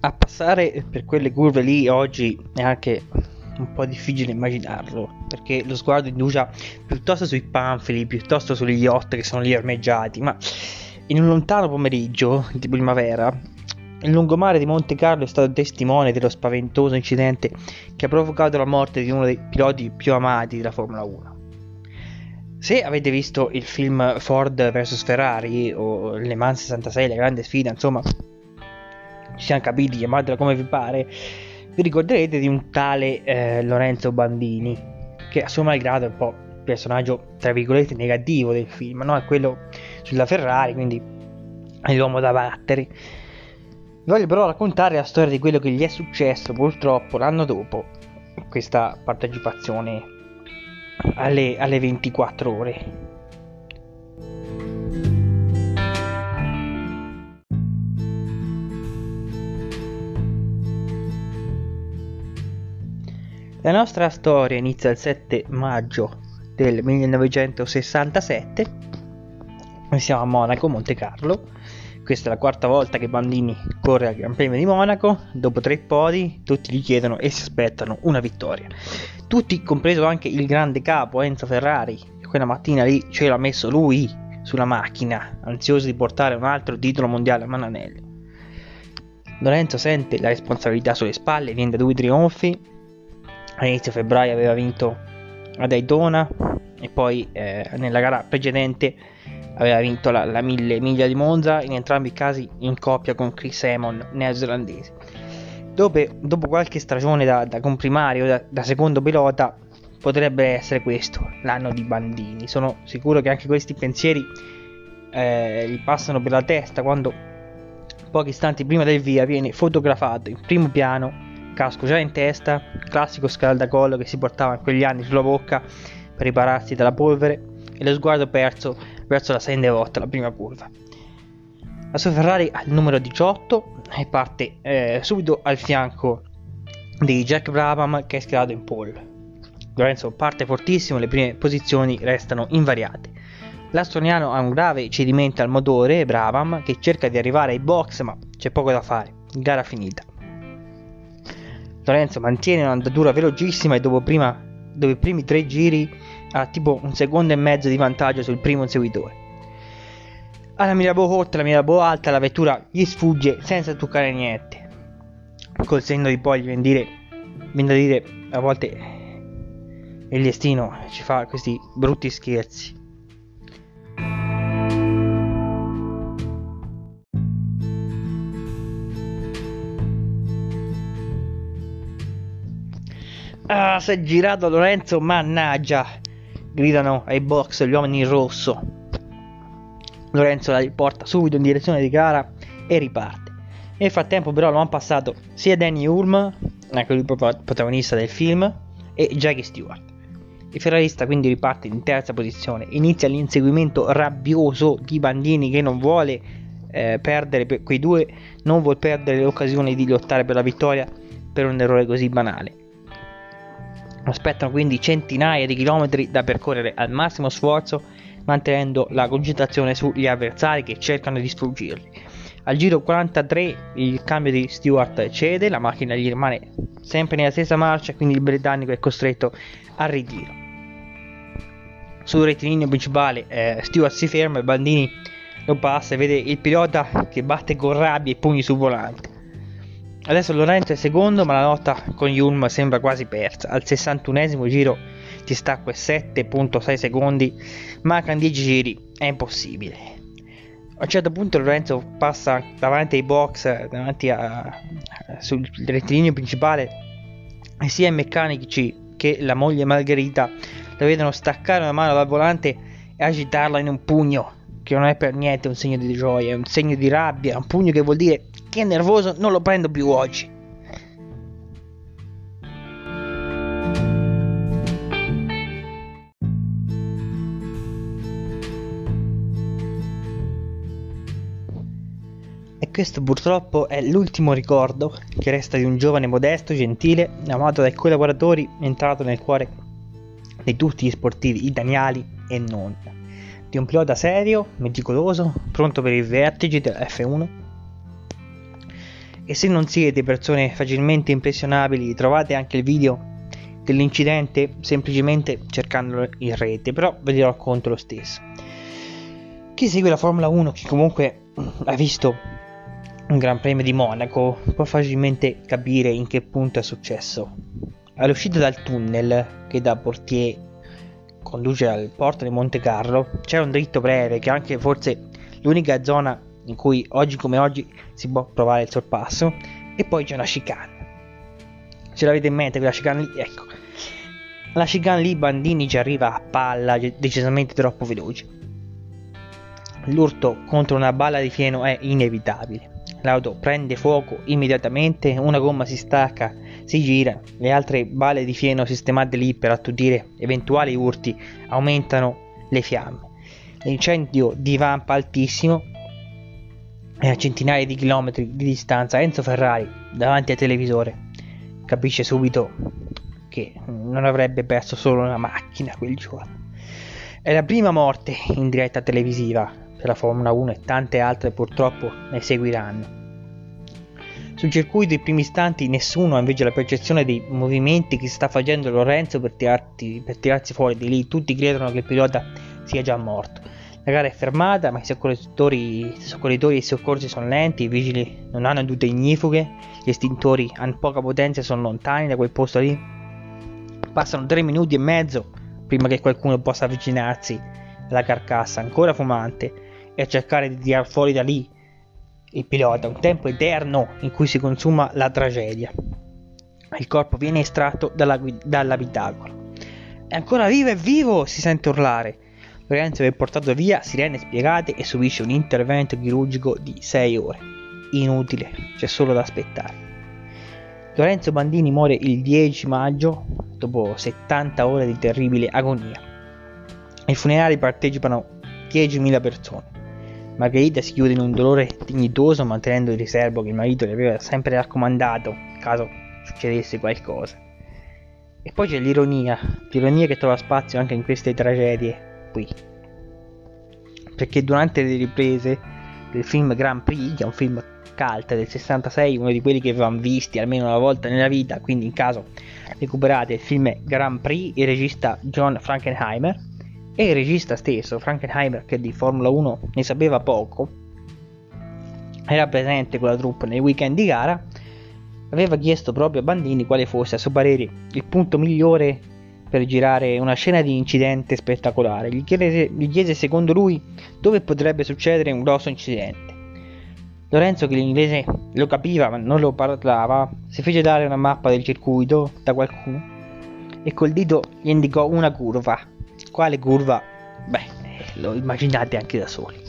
a passare per quelle curve lì oggi è anche un po' difficile immaginarlo perché lo sguardo indugia piuttosto sui panfili, piuttosto sugli yacht che sono lì armeggiati, ma in un lontano pomeriggio di primavera il lungomare di Monte Carlo è stato testimone dello spaventoso incidente che ha provocato la morte di uno dei piloti più amati della Formula 1. Se avete visto il film Ford vs Ferrari o Le Mans 66, la grande sfida, insomma, ci siamo capiti, chiamatela come vi pare, vi ricorderete di un tale eh, Lorenzo Bandini, che a suo malgrado è un po' il personaggio, tra virgolette, negativo del film, no? È quello sulla Ferrari, quindi è l'uomo da battere. Voglio però raccontare la storia di quello che gli è successo purtroppo l'anno dopo questa partecipazione alle, alle 24 ore. La nostra storia inizia il 7 maggio del 1967. Noi siamo a Monaco, Monte Carlo. Questa è la quarta volta che Bandini corre al Gran Premio di Monaco. Dopo tre podi, tutti gli chiedono e si aspettano una vittoria. Tutti, compreso anche il grande capo Enzo Ferrari, quella mattina lì ce l'ha messo lui sulla macchina, ansioso di portare un altro titolo mondiale a Mananelli. Lorenzo sente la responsabilità sulle spalle, viene da due trionfi a inizio febbraio aveva vinto a Daytona e poi eh, nella gara precedente aveva vinto la, la 1000 miglia di Monza, in entrambi i casi in coppia con Chris Amon, neozelandese. Dopo, dopo qualche stagione da, da comprimario, da, da secondo pilota, potrebbe essere questo l'anno di Bandini. Sono sicuro che anche questi pensieri eh, gli passano per la testa quando pochi istanti prima del via viene fotografato in primo piano casco già in testa, classico scaldacollo che si portava in quegli anni sulla bocca per ripararsi dalla polvere e lo sguardo perso verso la Sendevot, la prima curva. La sua Ferrari al numero 18 e parte eh, subito al fianco di Jack Brabham che è schierato in pole. Lorenzo parte fortissimo, le prime posizioni restano invariate. L'Astroniano ha un grave cedimento al motore, Brabham, che cerca di arrivare ai box ma c'è poco da fare, gara finita. Lorenzo mantiene un'andatura velocissima e dopo, prima, dopo i primi tre giri ha tipo un secondo e mezzo di vantaggio sul primo inseguitore. Alla Mirabo corta, la Mirabo alta, la vettura gli sfugge senza toccare niente. Col senno di poi viene, dire, viene da dire a volte il destino ci fa questi brutti scherzi. Ah, si è girato Lorenzo, mannaggia! Gridano ai box gli uomini in rosso. Lorenzo la riporta subito in direzione di gara e riparte. Nel frattempo però lo hanno passato sia Danny Ulm, ecco il protagonista del film, e Jackie Stewart. Il ferrarista quindi riparte in terza posizione, inizia l'inseguimento rabbioso di Bandini che non vuole eh, perdere quei due, non vuole perdere l'occasione di lottare per la vittoria per un errore così banale. Aspettano quindi centinaia di chilometri da percorrere al massimo sforzo, mantenendo la concentrazione sugli avversari che cercano di sfuggirli. Al giro 43 il cambio di Stewart cede, la macchina gli rimane sempre nella stessa marcia, quindi il britannico è costretto al ritiro. Sul rettilineo principale eh, Stewart si ferma e Bandini lo passa e vede il pilota che batte con rabbia i pugni sul volante. Adesso Lorenzo è secondo, ma la lotta con Yulm sembra quasi persa. Al 61esimo giro ti stacco 7.6 secondi, mancano 10 giri, è impossibile. A un certo punto Lorenzo passa davanti ai box, davanti a, a, sul rettilineo principale, e sia i meccanici che la moglie Margherita lo vedono staccare una mano dal volante e agitarla in un pugno che non è per niente un segno di gioia, è un segno di rabbia, un pugno che vuol dire che nervoso non lo prendo più oggi. E questo purtroppo è l'ultimo ricordo che resta di un giovane modesto, gentile, amato dai collaboratori, entrato nel cuore di tutti gli sportivi italiani e non. Di un pilota serio, meticoloso, pronto per i vertici della F1 E se non siete persone facilmente impressionabili, trovate anche il video dell'incidente semplicemente cercandolo in rete, però ve li racconto lo stesso. Chi segue la Formula 1, chi comunque ha visto un Gran Premio di Monaco, può facilmente capire in che punto è successo. All'uscita dal tunnel che da Portier conduce al porto di Monte Carlo c'è un dritto breve che è anche forse l'unica zona in cui oggi come oggi si può provare il sorpasso e poi c'è una chicane. Ce l'avete in mente quella chicane lì? Ecco, la chicane lì Bandini ci arriva a palla decisamente troppo veloce. L'urto contro una balla di fieno è inevitabile. L'auto prende fuoco immediatamente, una gomma si stacca, si gira, le altre balle di fieno sistemate lì per attutire eventuali urti aumentano le fiamme. L'incendio divampa altissimo e a centinaia di chilometri di distanza Enzo Ferrari davanti al televisore capisce subito che non avrebbe perso solo una macchina quel giorno. È la prima morte in diretta televisiva per la Formula 1 e tante altre purtroppo ne seguiranno. Sul circuito i primi istanti nessuno ha invece la percezione dei movimenti che sta facendo Lorenzo per, tirarti, per tirarsi fuori di lì. Tutti credono che il pilota sia già morto. La gara è fermata, ma i soccorritori, soccorritori e i soccorsi sono lenti, i vigili non hanno dute ignifughe, gli estintori hanno poca potenza e sono lontani da quel posto lì. Passano 3 minuti e mezzo prima che qualcuno possa avvicinarsi alla carcassa ancora fumante e cercare di tirar fuori da lì il pilota, un tempo eterno in cui si consuma la tragedia. Il corpo viene estratto dalla, dall'abitacolo. È ancora vivo, è vivo! si sente urlare. Lorenzo viene portato via, sirene spiegate e subisce un intervento chirurgico di 6 ore. Inutile, c'è solo da aspettare. Lorenzo Bandini muore il 10 maggio dopo 70 ore di terribile agonia. Ai funerali partecipano 10.000 persone. Margherita si chiude in un dolore dignitoso mantenendo il riservo che il marito le aveva sempre raccomandato caso succedesse qualcosa. E poi c'è l'ironia, l'ironia che trova spazio anche in queste tragedie qui. Perché durante le riprese del film Grand Prix, che è un film cult del 66, uno di quelli che avevamo visti almeno una volta nella vita, quindi in caso recuperate il film Grand Prix, il regista John Frankenheimer, e il regista stesso, Frankenheimer, che di Formula 1 ne sapeva poco, era presente con la troupe nei weekend di gara, aveva chiesto proprio a Bandini quale fosse, a suo parere, il punto migliore per girare una scena di incidente spettacolare. Gli chiese, gli chiese secondo lui dove potrebbe succedere un grosso incidente. Lorenzo, che l'inglese lo capiva ma non lo parlava, si fece dare una mappa del circuito da qualcuno e col dito gli indicò una curva quale curva? Beh, lo immaginate anche da soli.